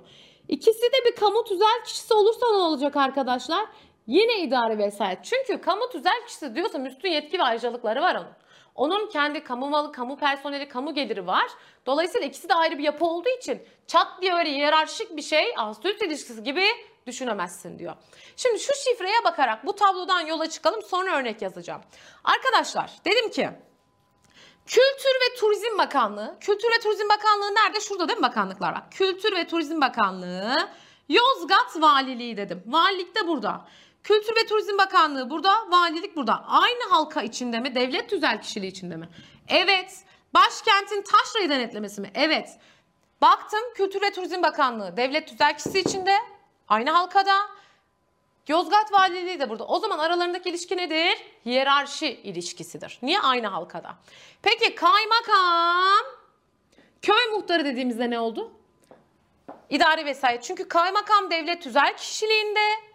İkisi de bir kamu tüzel kişisi olursa ne olacak arkadaşlar? Yine idari vesayet. Çünkü kamu tüzel kişisi diyorsam üstün yetki ve ayrıcalıkları var onun. Onun kendi kamu malı, kamu personeli, kamu geliri var. Dolayısıyla ikisi de ayrı bir yapı olduğu için çat diye öyle hiyerarşik bir şey ast-üst ilişkisi gibi düşünemezsin diyor. Şimdi şu şifreye bakarak bu tablodan yola çıkalım sonra örnek yazacağım. Arkadaşlar dedim ki Kültür ve Turizm Bakanlığı, Kültür ve Turizm Bakanlığı nerede? Şurada değil mi bakanlıklar bak. Kültür ve Turizm Bakanlığı, Yozgat Valiliği dedim. Valilik de burada. Kültür ve Turizm Bakanlığı burada, valilik burada. Aynı halka içinde mi? Devlet tüzel kişiliği içinde mi? Evet. Başkentin taşrayı denetlemesi mi? Evet. Baktım Kültür ve Turizm Bakanlığı devlet tüzel kişisi içinde. Aynı halkada. Yozgat Valiliği de burada. O zaman aralarındaki ilişki nedir? Hiyerarşi ilişkisidir. Niye aynı halkada? Peki kaymakam köy muhtarı dediğimizde ne oldu? İdari vesayet. Çünkü kaymakam devlet tüzel kişiliğinde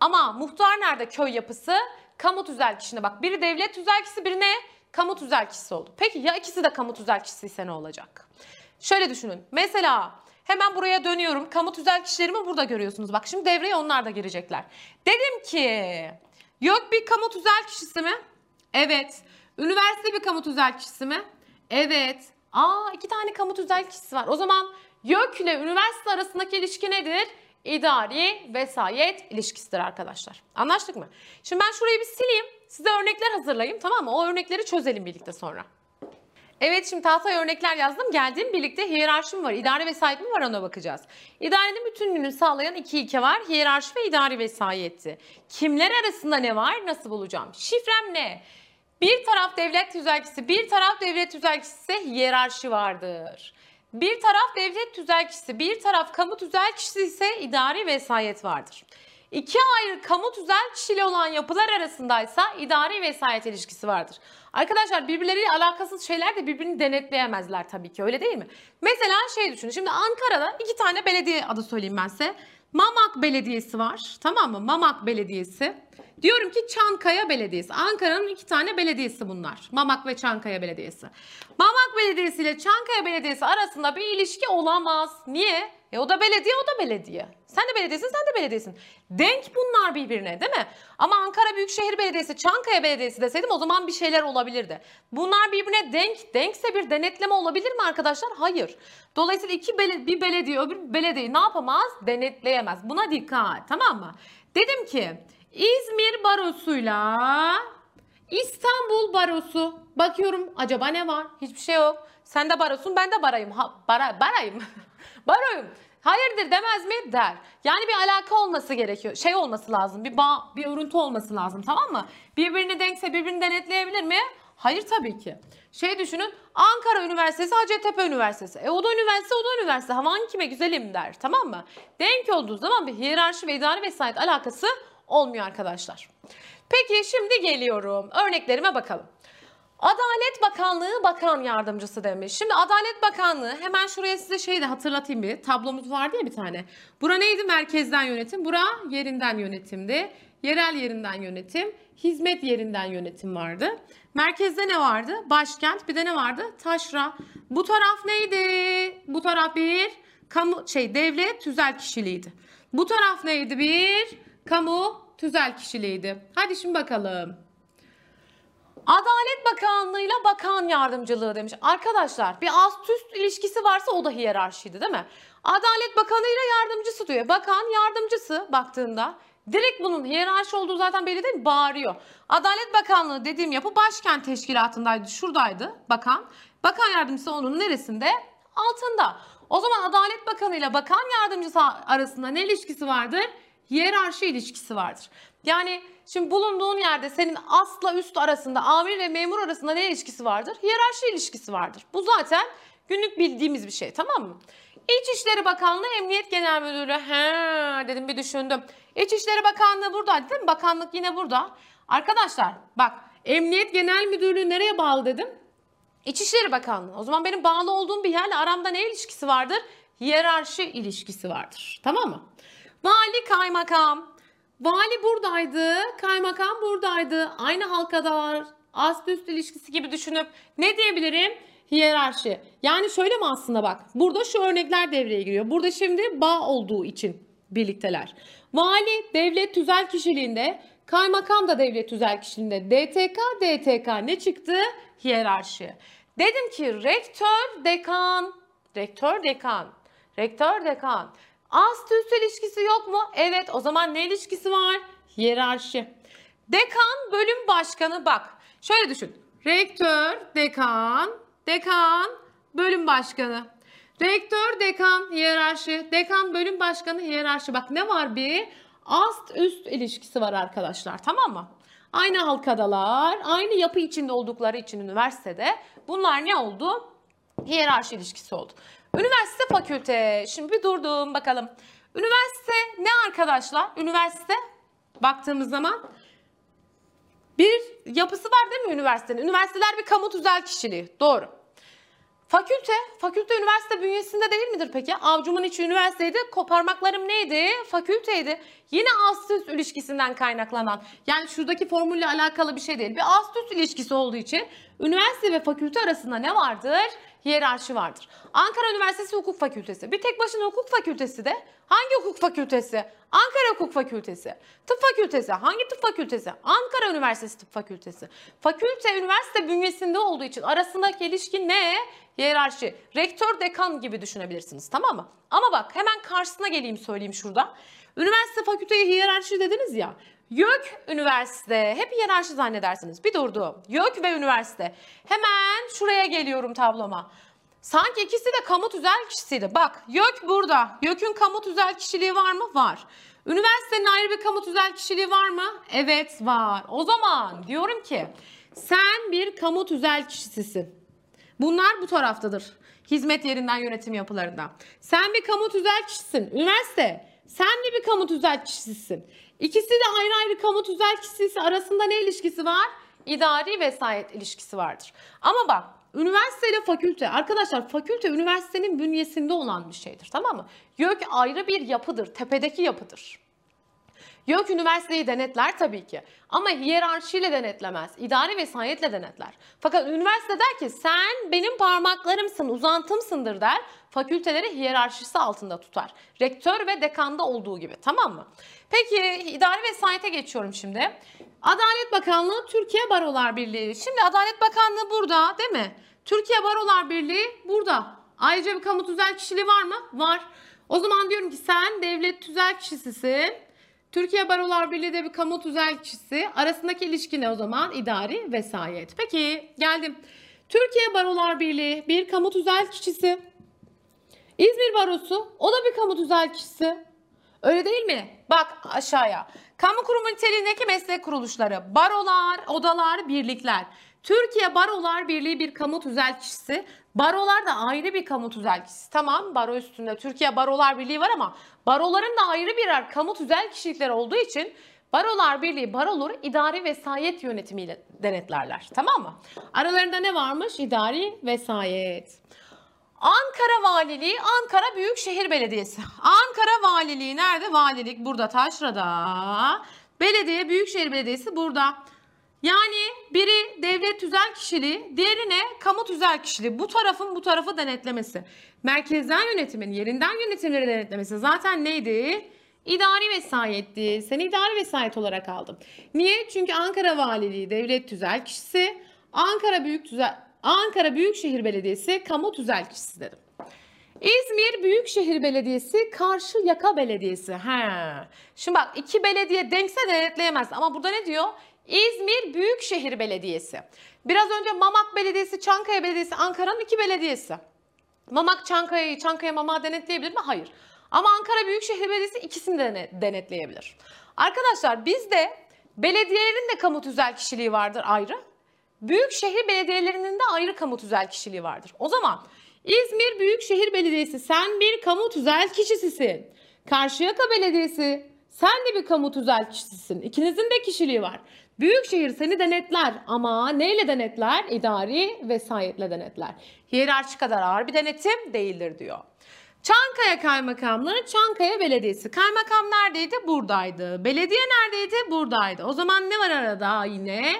ama muhtar nerede köy yapısı? Kamu tüzel kişinde bak. Biri devlet tüzel kişisi, biri ne? Kamu tüzel kişisi oldu. Peki ya ikisi de kamu tüzel kişisi ise ne olacak? Şöyle düşünün. Mesela hemen buraya dönüyorum. Kamu tüzel kişilerimi burada görüyorsunuz. Bak şimdi devreye onlar da girecekler. Dedim ki yok bir kamu tüzel kişisi mi? Evet. Üniversite bir kamu tüzel kişisi mi? Evet. Aa iki tane kamu tüzel kişisi var. O zaman YÖK ile üniversite arasındaki ilişki nedir? İdari vesayet ilişkisidir arkadaşlar. Anlaştık mı? Şimdi ben şurayı bir sileyim. Size örnekler hazırlayayım tamam mı? O örnekleri çözelim birlikte sonra. Evet şimdi tahtaya örnekler yazdım. Geldiğim birlikte hiyerarşi mi var? İdare vesayet mi var ona bakacağız. İdarenin bütünlüğünü sağlayan iki ilke var. Hiyerarşi ve idari vesayetti. Kimler arasında ne var? Nasıl bulacağım? Şifrem ne? Bir taraf devlet tüzelkisi, bir taraf devlet tüzelkisi ise hiyerarşi vardır. Bir taraf devlet tüzelkisi, bir taraf kamu tüzelkisi ise idari vesayet vardır. İki ayrı kamu tüzel kişili olan yapılar arasındaysa idari vesayet ilişkisi vardır. Arkadaşlar birbirleriyle alakasız şeyler de birbirini denetleyemezler tabii ki öyle değil mi? Mesela şey düşünün şimdi Ankara'da iki tane belediye adı söyleyeyim ben size. Mamak Belediyesi var tamam mı? Mamak Belediyesi. Diyorum ki Çankaya Belediyesi. Ankara'nın iki tane belediyesi bunlar. Mamak ve Çankaya Belediyesi. Mamak Belediyesi ile Çankaya Belediyesi arasında bir ilişki olamaz. Niye? E o da belediye, o da belediye. Sen de belediyesin, sen de belediyesin. Denk bunlar birbirine değil mi? Ama Ankara Büyükşehir Belediyesi, Çankaya Belediyesi deseydim o zaman bir şeyler olabilirdi. Bunlar birbirine denk, denkse bir denetleme olabilir mi arkadaşlar? Hayır. Dolayısıyla iki bele- bir belediye öbür belediyeyi ne yapamaz? Denetleyemez. Buna dikkat tamam mı? Dedim ki İzmir Barosu'yla İstanbul Barosu. Bakıyorum acaba ne var? Hiçbir şey yok. Sen de barosun ben de barayım. Ha, bara, barayım. Baroyum. Hayırdır demez mi? Der. Yani bir alaka olması gerekiyor. Şey olması lazım. Bir bağ, bir örüntü olması lazım tamam mı? Birbirini denkse birbirini denetleyebilir mi? Hayır tabii ki. Şey düşünün Ankara Üniversitesi Hacettepe Üniversitesi. E o da üniversite o da üniversite. Havan kime güzelim der tamam mı? Denk olduğu zaman bir hiyerarşi ve idari vesayet alakası olmuyor arkadaşlar. Peki şimdi geliyorum. Örneklerime bakalım. Adalet Bakanlığı Bakan Yardımcısı demiş. Şimdi Adalet Bakanlığı hemen şuraya size şeyi de hatırlatayım bir. Tablomuz vardı ya bir tane. Bura neydi? Merkezden yönetim. Bura yerinden yönetimdi. Yerel yerinden yönetim. Hizmet yerinden yönetim vardı. Merkezde ne vardı? Başkent. Bir de ne vardı? Taşra. Bu taraf neydi? Bu taraf bir kamu şey devlet tüzel kişiliğiydi. Bu taraf neydi? Bir kamu tüzel kişiliğiydi. Hadi şimdi bakalım. Adalet Bakanlığı'yla bakan yardımcılığı demiş. Arkadaşlar bir alt üst ilişkisi varsa o da hiyerarşiydi değil mi? Adalet Bakanı'yla yardımcısı diyor. Bakan yardımcısı baktığında direkt bunun hiyerarşi olduğu zaten belli değil mi? Bağırıyor. Adalet Bakanlığı dediğim yapı başkent teşkilatındaydı. Şuradaydı bakan. Bakan yardımcısı onun neresinde? Altında. O zaman Adalet Bakanı ile bakan yardımcısı arasında ne ilişkisi vardır? Hiyerarşi ilişkisi vardır. Yani şimdi bulunduğun yerde senin asla üst arasında, amir ve memur arasında ne ilişkisi vardır? Hiyerarşi ilişkisi vardır. Bu zaten günlük bildiğimiz bir şey tamam mı? İçişleri Bakanlığı, Emniyet Genel Müdürlüğü. He dedim bir düşündüm. İçişleri Bakanlığı buradaydı değil mi? Bakanlık yine burada. Arkadaşlar bak Emniyet Genel Müdürlüğü nereye bağlı dedim? İçişleri Bakanlığı. O zaman benim bağlı olduğum bir yerle aramda ne ilişkisi vardır? Hiyerarşi ilişkisi vardır. Tamam mı? Vali kaymakam. Vali buradaydı, kaymakam buradaydı. Aynı halkadalar. Ast üst ilişkisi gibi düşünüp ne diyebilirim? Hiyerarşi. Yani şöyle mi aslında bak. Burada şu örnekler devreye giriyor. Burada şimdi bağ olduğu için birlikteler. Vali devlet tüzel kişiliğinde, kaymakam da devlet tüzel kişiliğinde. DTK, DTK ne çıktı? Hiyerarşi. Dedim ki rektör, dekan, rektör, dekan, rektör, dekan. Ast üst ilişkisi yok mu? Evet o zaman ne ilişkisi var? Hiyerarşi. Dekan bölüm başkanı bak. Şöyle düşün. Rektör, dekan, dekan, bölüm başkanı. Rektör, dekan, hiyerarşi. Dekan, bölüm başkanı, hiyerarşi. Bak ne var bir? Ast üst ilişkisi var arkadaşlar tamam mı? Aynı halkadalar, aynı yapı içinde oldukları için üniversitede bunlar ne oldu? Hiyerarşi ilişkisi oldu. Üniversite fakülte. Şimdi bir durdum bakalım. Üniversite ne arkadaşlar? Üniversite baktığımız zaman bir yapısı var değil mi üniversitenin? Üniversiteler bir kamu tüzel kişiliği. Doğru. Fakülte, fakülte üniversite bünyesinde değil midir peki? Avcumun içi üniversiteydi, koparmaklarım neydi? Fakülteydi. Yine ast üst ilişkisinden kaynaklanan, yani şuradaki formülle alakalı bir şey değil. Bir ast üst ilişkisi olduğu için üniversite ve fakülte arasında ne vardır? Hiyerarşi vardır. Ankara Üniversitesi Hukuk Fakültesi. Bir tek başına hukuk fakültesi de hangi hukuk fakültesi? Ankara Hukuk Fakültesi. Tıp Fakültesi. Hangi tıp fakültesi? Ankara Üniversitesi Tıp Fakültesi. Fakülte üniversite bünyesinde olduğu için arasındaki ilişki ne? Hiyerarşi. Rektör, dekan gibi düşünebilirsiniz tamam mı? Ama bak hemen karşısına geleyim söyleyeyim şurada. Üniversite fakülteye hiyerarşi dediniz ya. YÖK Üniversite. Hep hiyerarşi zannedersiniz. Bir durdu. YÖK ve üniversite. Hemen şuraya geliyorum tabloma. Sanki ikisi de kamu tüzel kişisiydi. Bak YÖK burada. YÖK'ün kamu tüzel kişiliği var mı? Var. Üniversitenin ayrı bir kamu tüzel kişiliği var mı? Evet var. O zaman diyorum ki sen bir kamu tüzel kişisisin. Bunlar bu taraftadır. Hizmet yerinden yönetim yapılarında. Sen bir kamu tüzel kişisin. Üniversite sen de bir kamu tüzel kişisisin. İkisi de ayrı ayrı kamu tüzel kişisi arasında ne ilişkisi var? İdari vesayet ilişkisi vardır. Ama bak üniversite ile fakülte arkadaşlar fakülte üniversitenin bünyesinde olan bir şeydir tamam mı? YÖK ayrı bir yapıdır. Tepedeki yapıdır. YÖK üniversiteyi denetler tabii ki ama hiyerarşiyle denetlemez, idari vesayetle denetler. Fakat üniversite der ki sen benim parmaklarımsın, uzantımsındır der. Fakülteleri hiyerarşisi altında tutar. Rektör ve dekanda olduğu gibi tamam mı? Peki idari vesayete geçiyorum şimdi. Adalet Bakanlığı, Türkiye Barolar Birliği. Şimdi Adalet Bakanlığı burada değil mi? Türkiye Barolar Birliği burada. Ayrıca bir kamu tüzel kişiliği var mı? Var. O zaman diyorum ki sen devlet tüzel kişisisin. Türkiye Barolar Birliği de bir kamu tüzel kişisi. Arasındaki ilişki ne o zaman? İdari vesayet. Peki geldim. Türkiye Barolar Birliği bir kamu tüzel kişisi. İzmir Barosu o da bir kamu tüzel kişisi. Öyle değil mi? Bak aşağıya. Kamu kurumu niteliğindeki meslek kuruluşları, barolar, odalar, birlikler. Türkiye Barolar Birliği bir kamu tüzel kişisi. Barolar da ayrı bir kamu tüzel kişisi. Tamam baro üstünde Türkiye Barolar Birliği var ama baroların da ayrı birer kamu tüzel kişilikleri olduğu için Barolar Birliği baroları idari vesayet yönetimiyle denetlerler. Tamam mı? Aralarında ne varmış? İdari vesayet. Ankara Valiliği, Ankara Büyükşehir Belediyesi. Ankara Valiliği nerede? Valilik burada Taşra'da. Belediye, Büyükşehir Belediyesi burada. Yani biri devlet tüzel kişiliği, diğerine kamu tüzel kişiliği. Bu tarafın bu tarafı denetlemesi. Merkezden yönetimin yerinden yönetimleri denetlemesi zaten neydi? İdari vesayetti. Seni idari vesayet olarak aldım. Niye? Çünkü Ankara Valiliği devlet tüzel kişisi, Ankara Büyük Tüzel Ankara Büyükşehir Belediyesi kamu tüzel kişisi dedim. İzmir Büyükşehir Belediyesi Karşıyaka Belediyesi. He. Şimdi bak iki belediye denkse denetleyemez ama burada ne diyor? İzmir Büyükşehir Belediyesi. Biraz önce Mamak Belediyesi, Çankaya Belediyesi, Ankara'nın iki belediyesi. Mamak Çankaya'yı, Çankaya Mamak'ı denetleyebilir mi? Hayır. Ama Ankara Büyükşehir Belediyesi ikisini de denetleyebilir. Arkadaşlar bizde belediyelerin de kamu tüzel kişiliği vardır ayrı. Büyükşehir belediyelerinin de ayrı kamu tüzel kişiliği vardır. O zaman İzmir Büyükşehir Belediyesi sen bir kamu tüzel kişisisin. Karşıyaka Belediyesi sen de bir kamu tüzel kişisisin. İkinizin de kişiliği var. Büyükşehir seni denetler ama neyle denetler? İdari vesayetle denetler. Hiyerarşi kadar ağır bir denetim değildir diyor. Çankaya Kaymakamlığı, Çankaya Belediyesi. Kaymakam neredeydi? Buradaydı. Belediye neredeydi? Buradaydı. O zaman ne var arada yine?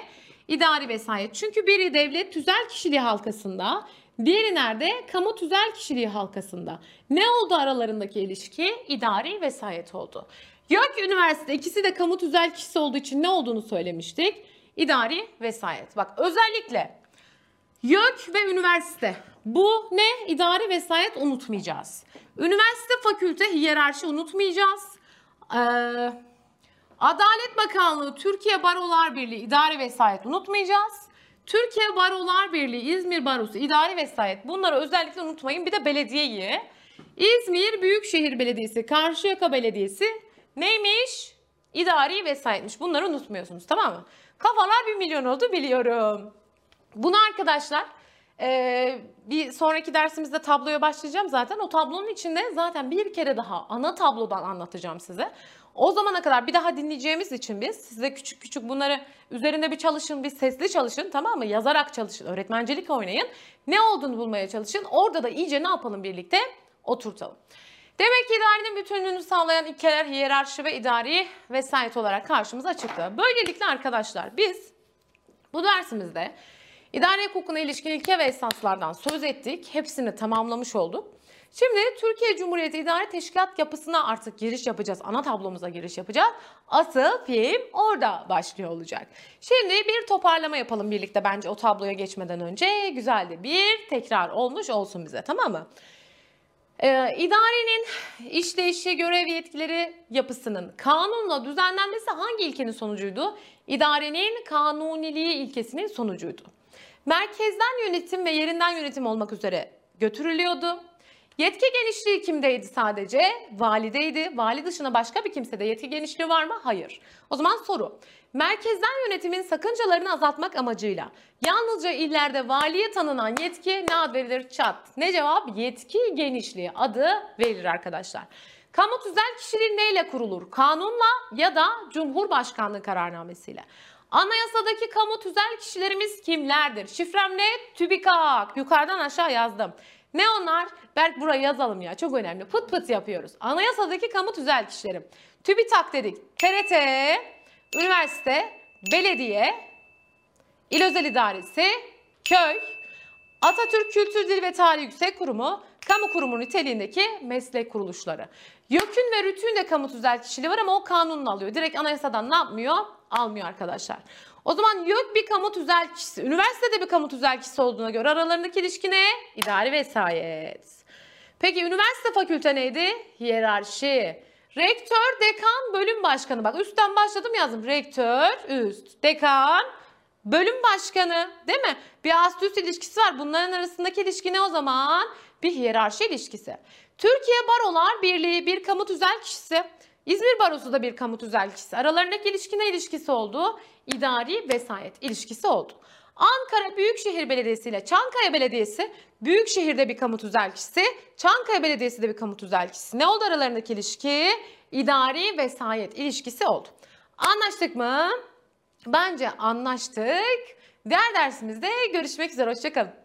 İdari vesayet. Çünkü biri devlet tüzel kişiliği halkasında, diğeri nerede? Kamu tüzel kişiliği halkasında. Ne oldu aralarındaki ilişki? İdari vesayet oldu. YÖK Üniversite ikisi de kamu tüzel kişisi olduğu için ne olduğunu söylemiştik? İdari vesayet. Bak özellikle YÖK ve üniversite. Bu ne? İdari vesayet unutmayacağız. Üniversite fakülte hiyerarşi unutmayacağız. Ee, Adalet Bakanlığı, Türkiye Barolar Birliği idari vesayet unutmayacağız. Türkiye Barolar Birliği, İzmir Barosu idari vesayet bunları özellikle unutmayın. Bir de belediyeyi. İzmir Büyükşehir Belediyesi, Karşıyaka Belediyesi neymiş? İdari vesayetmiş. Bunları unutmuyorsunuz tamam mı? Kafalar bir milyon oldu biliyorum. Bunu arkadaşlar ee, bir sonraki dersimizde tabloya başlayacağım zaten. O tablonun içinde zaten bir kere daha ana tablodan anlatacağım size. O zamana kadar bir daha dinleyeceğimiz için biz size küçük küçük bunları üzerinde bir çalışın, bir sesli çalışın tamam mı? Yazarak çalışın, öğretmencilik oynayın. Ne olduğunu bulmaya çalışın. Orada da iyice ne yapalım birlikte? Oturtalım. Demek ki idarenin bütünlüğünü sağlayan ilkeler hiyerarşi ve idari vesayet olarak karşımıza çıktı. Böylelikle arkadaşlar biz bu dersimizde İdare hukukuna ilişkin ilke ve esaslardan söz ettik. Hepsini tamamlamış olduk. Şimdi Türkiye Cumhuriyeti İdare Teşkilat yapısına artık giriş yapacağız. Ana tablomuza giriş yapacağız. Asıl film orada başlıyor olacak. Şimdi bir toparlama yapalım birlikte bence o tabloya geçmeden önce. Güzel de bir tekrar olmuş olsun bize tamam mı? Ee, idarenin işleyişi, görev yetkileri yapısının kanunla düzenlenmesi hangi ilkenin sonucuydu? İdarenin kanuniliği ilkesinin sonucuydu. Merkezden yönetim ve yerinden yönetim olmak üzere götürülüyordu. Yetki genişliği kimdeydi sadece? Valideydi. Vali dışında başka bir kimsede yetki genişliği var mı? Hayır. O zaman soru. Merkezden yönetimin sakıncalarını azaltmak amacıyla yalnızca illerde valiye tanınan yetki ne ad verilir? Çat. Ne cevap? Yetki genişliği adı verilir arkadaşlar. Kamu tüzel kişiliği neyle kurulur? Kanunla ya da Cumhurbaşkanlığı kararnamesiyle. Anayasadaki kamu tüzel kişilerimiz kimlerdir? Şifrem ne? TÜBİKAK. Yukarıdan aşağı yazdım. Ne onlar? Berk buraya yazalım ya. Çok önemli. Pıt pıt yapıyoruz. Anayasadaki kamu tüzel kişilerim. TÜBİTAK dedik. TRT, üniversite, belediye, İl Özel İdaresi, köy, Atatürk Kültür Dil ve Tarih Yüksek Kurumu, kamu kurumu niteliğindeki meslek kuruluşları. YÖK'ün ve RÜTÜ'nün de kamu tüzel kişiliği var ama o kanunla alıyor. Direkt anayasadan ne yapmıyor? Almıyor arkadaşlar. O zaman YÖK bir kamu tüzel kişisi, üniversitede bir kamu tüzel kişisi olduğuna göre aralarındaki ilişki ne? İdari vesayet. Peki üniversite fakülte neydi? Hiyerarşi. Rektör, dekan, bölüm başkanı. Bak üstten başladım yazdım. Rektör, üst, dekan, bölüm başkanı. Değil mi? Bir ast üst ilişkisi var. Bunların arasındaki ilişki ne o zaman? Bir hiyerarşi ilişkisi. Türkiye Barolar Birliği bir kamu tüzel kişisi. İzmir Barosu da bir kamu tüzel kişisi. Aralarındaki ilişki ne ilişkisi oldu? İdari vesayet ilişkisi oldu. Ankara Büyükşehir Belediyesi ile Çankaya Belediyesi Büyükşehir'de bir kamu tüzel kişisi, Çankaya Belediyesi de bir kamu tüzel kişisi. Ne oldu aralarındaki ilişki? İdari vesayet ilişkisi oldu. Anlaştık mı? Bence anlaştık. Diğer dersimizde görüşmek üzere. Hoşçakalın.